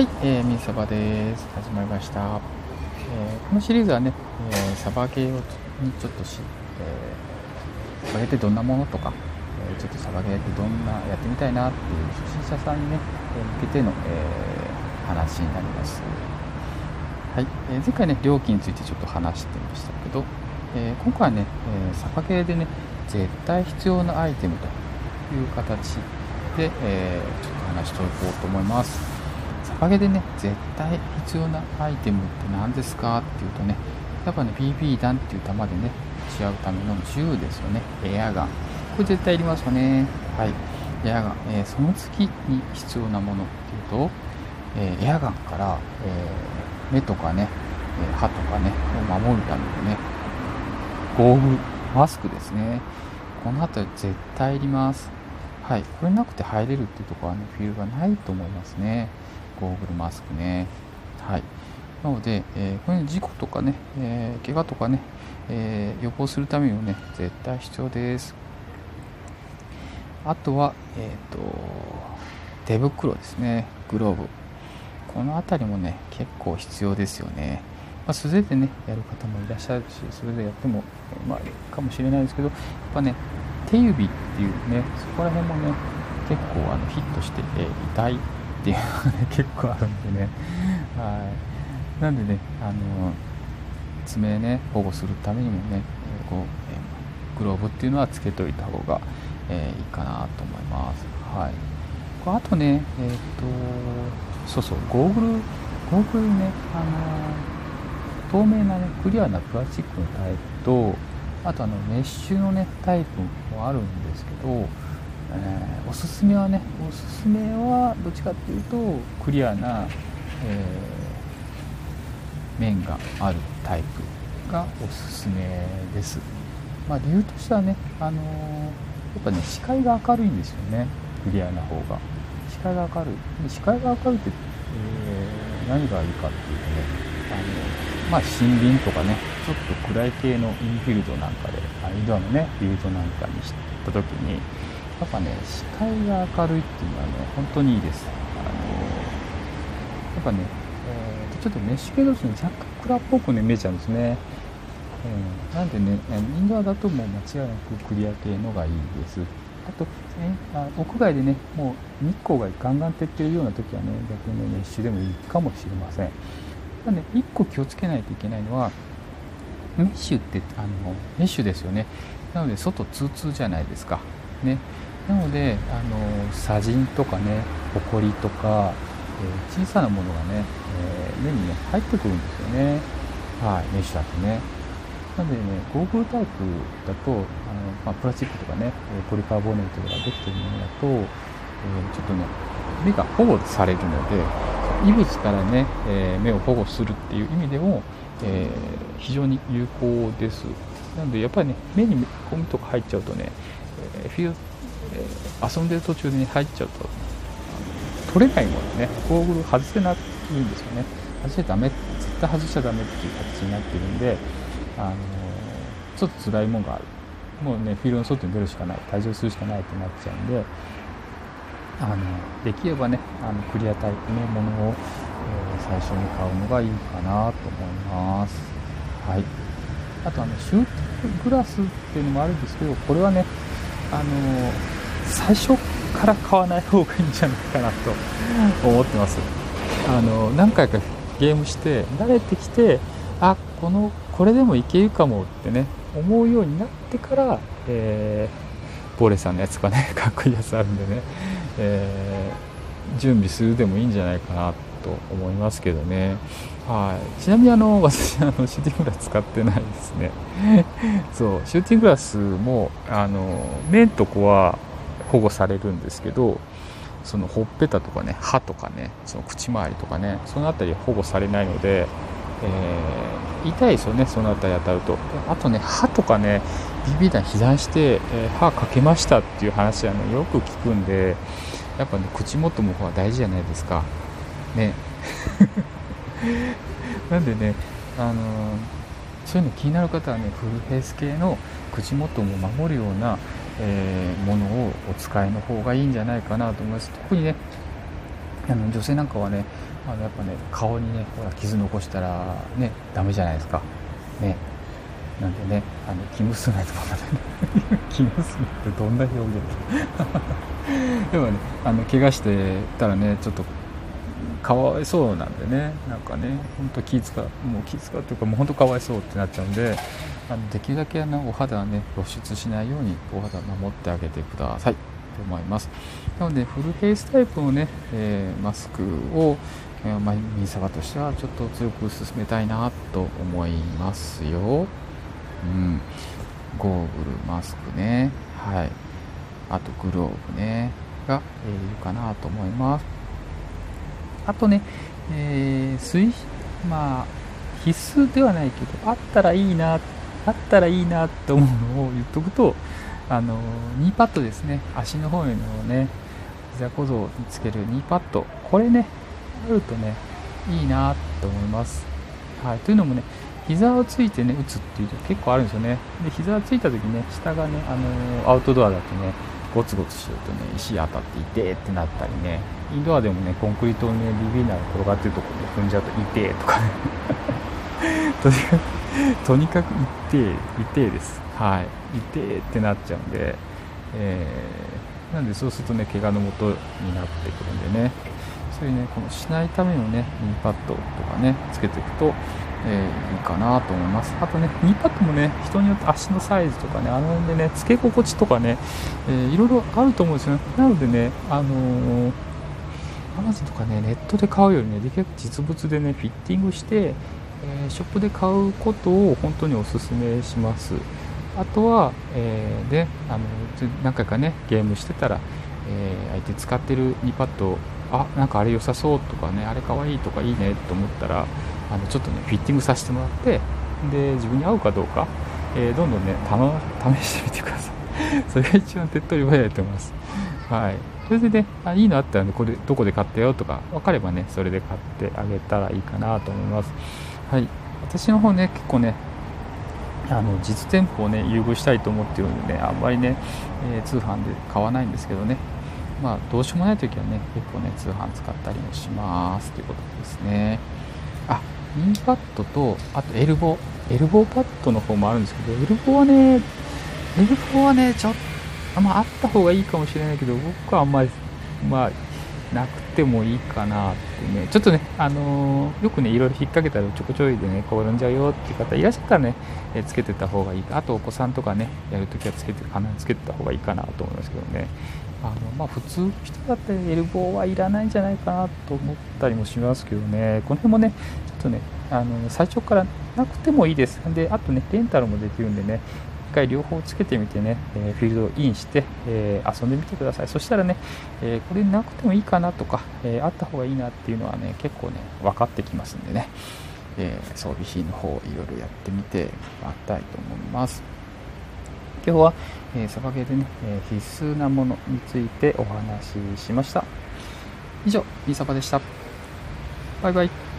はい、えー、みさばです。始まりました。えー、このシリーズはね、えー、サバゲーをにちょっとし、えー、サバゲーってどんなものとか、えー、ちょっとサバゲーってどんなやってみたいなっていう初心者さんにね、え、向けての、え、話になります。はい、え、前回ね、料金についてちょっと話してましたけど、え、今回はね、えー、サバゲーでね、絶対必要なアイテムという形で、え、ちょっと話しておこうと思います。おかげでね絶対必要なアイテムって何ですかっていうとねやっぱね BB 弾っていう弾でね撃ち合うための銃ですよね。エアガン。これ絶対いりますよね。はい。エアガン、えー、その次に必要なものっていうと、えー、エアガンから、えー、目とかね、え歯とかねを守るためのねゴーグルマスクですね。この辺り絶対いります。はい。これなくて入れるっていうところはねフィールがないと思いますね。ゴーグルマスクね。はい。なので、えー、これ事故とかね、えー、怪我とかね、えー、予防するためにもね、絶対必要です。あとは、えっ、ー、と、手袋ですね、グローブ。この辺りもね、結構必要ですよね。まあ、素手でね、やる方もいらっしゃるし、それでやっても、まあ、かもしれないですけど、やっぱね、手指っていうね、そこら辺もね、結構あのヒットして、え痛いっていうのがね結構あるんでね。はい。なんでねあの爪ね保護するためにもねこう、グローブっていうのはつけといた方が、えー、いいかなと思います。はい。あとねえっ、ー、とそうそうゴーグルゴーグルねあの透明なねクリアなプラスチックのタイプとあとあのメッシュのねタイプもあるんですけどえー、おすすめはねおすすめはどっちかっていうとクリアな、えー、面があるタイプがおすすめです、まあ、理由としてはね、あのー、やっぱね視界が明るいんですよね。クリアな方が。視界が明るい。視界が明るいって、えー、何がいいかっていうとねあのまあ、森林とかねちょっと暗い系のインフィールドなんかでインドアのねフィールドなんかにした時にやっぱね視界が明るいっていうのはね本当にいいです。あのやっぱね、えー、ちょっとメッシュ系同士に若干暗っぽくね見えちゃうんですね、えー、なんでねインドアだともう間違いなくクリア系のがいいです。あと、ね、あ屋外でねもう日光がガンガン照ってるような時はね逆にねメッシュでもいいかもしれません。ただね1個気をつけないといけないのはメッシュってあのメッシュですよね。なので外ツーツーじゃないですか。ね。なのであの砂塵とかねほこりとか、えー、小さなものがね、えー、目にね入ってくるんですよね。はいメッシュだとね。なのでねゴーグルタイプだとあの、まあ、プラスチックとかねポリカーボネートができてるものだと、えー、ちょっとね目が保護されるので異物からね、え目を保護するっていう意味でも、え非常に有効です。なのでやっぱりね目にゴミとか入っちゃうとね、えフィル、遊んでる途中に入っちゃうと取れないものね。ゴーグル外せないいんですよね。外しちゃダメ絶対外しちゃダメっていう形になってるんで、あの、ちょっと辛いもんがある。もうねフィールドの外に出るしかない。退場するしかないってなっちゃうんであのできればねあのクリアタイプのものを、えー、最初に買うのがいいかなと思います。はい。あとあのシューティンググラスっていうのもあるんですけどこれはねあの最初から買わない方がいいんじゃないかなと思ってます。あの何回かゲームして慣れてきてあこのこれでもいけるかもってね思うようになってから、えー、ボーレさんのやつがね かっこいいやつあるんでね、えー、準備するでもいいんじゃないかなと思いますけどね。はい、ちなみにあの私あのシューティンググラス使ってないですね。そうシューティンググラスもあの面とこは保護されるんですけどそのほっぺたとかね歯とかねその口周りとかねその辺り保護されないので、えー、痛いですよねその辺り当たると。あとね歯とかね BB 弾被弾して、えー、歯かけましたっていう話はねよく聞くんでやっぱね口元も大事じゃないですか。ね。なんでね、あのそういうの気になる方はねフルフェイス系の口元も守るような、えー、ものをお使いの方がいいんじゃないかなと思います。特にねあの女性なんかはねあのやっぱね顔にねほら傷残したらねダメじゃないですか。ね。なんでねあの生娘とかね 生娘ってどんな表現 でもねあの怪我してたらねちょっとかわいそうなんでね。なんかねほんと気使うもう気使うっていうかもうほんとかわいそうってなっちゃうんであのできるだけあのお肌ね露出しないようにお肌守ってあげてくださいと思います。なのでフルフェイスタイプのね、えー、マスクを、えー、まあ、ミサバとしてはちょっと強く進めたいなと思いますよ。うん。ゴーグルマスクね。はい。あとグローブね。が、えー、いるかなと思います。あとね、えー、水まあ必須ではないけどあったらいいなあったらいいなと思うのを言っとくとあのニーパッドですね。足の方へのね膝小僧につけるニーパッド。これねあるとねいいなと思います。はい。というのもね膝をついてね打つっていうと結構あるんですよね。で膝がついた時ね下がねあのアウトドアだとねゴツゴツしようとね石当たって痛えってなったりね。インドアでもねコンクリートをねビビナーが転がってるとこね踏んじゃうと痛えとかね とにかくとにかく痛え痛えですはい痛えってなっちゃうんで、えー、なんでそうするとね怪我のもとになってくるんでねそういうねこのしないためのねニーパッドとかねつけていくとえー、いいかなと思います。あとね、ニーパッドもね、人によって足のサイズとかね、あの辺でね、付け心地とかね、えー、いろいろあると思うんですよね。なのでね、あのー、アマゾンとかね、ネットで買うよりね、できるだけ実物でね、フィッティングして、えー、ショップで買うことを本当にお勧めします。あとは、えー、で、あの何回かね、ゲームしてたら、えー、相手使ってるニーパッドあなんかあれ良さそうとかねあれかわいいとかいいねと思ったらあのちょっとねフィッティングさせてもらってで自分に合うかどうか、えー、どんどんね試してみてください。それが一番手っ取り早いと思います。はい。それでねあいいのあったら、ね、これどこで買ったよとか分かればねそれで買ってあげたらいいかなと思いますはい私の方ね結構ねあの実店舗をね優遇したいと思ってるんでねあんまりね、えー、通販で買わないんですけどねまあ、どうしようもない時はね、結構ね、通販使ったりもしますということですね。あ、ニーパッドと、あとエルボー。エルボーパッドの方もあるんですけど、エルボーはね、エルボーはね、ちょっまあ、あった方がいいかもしれないけど、僕はあんまり、まあ、なくてもいいかなってね、ちょっとね、あのー、よくね、いろいろ引っ掛けたらちょこちょいでね、転んじゃうよっていう方いらっしゃったらね、えつけてた方がいいか、あとお子さんとかね、やるときはつけて、必ずつけてた方がいいかなと思いますけどね。あのまあ、普通の人だったらエルボーはいらないんじゃないかなと思ったりもしますけどね、この辺もね、ちょっとね、あの最初からなくてもいいです。で、あとね、レンタルもできるんでね、回両方つけてみてね、えフィールドをインして、え遊んでみてください。そしたらね、えこれなくてもいいかなとか、えあった方がいいなっていうのはね、結構ね、分かってきますんでね、え装備品の方いろいろやってみてもらいたいと思います。今日は、えー、サバゲーでね、え、必須なものについてお話ししました。以上、みサバでした。バイバイ。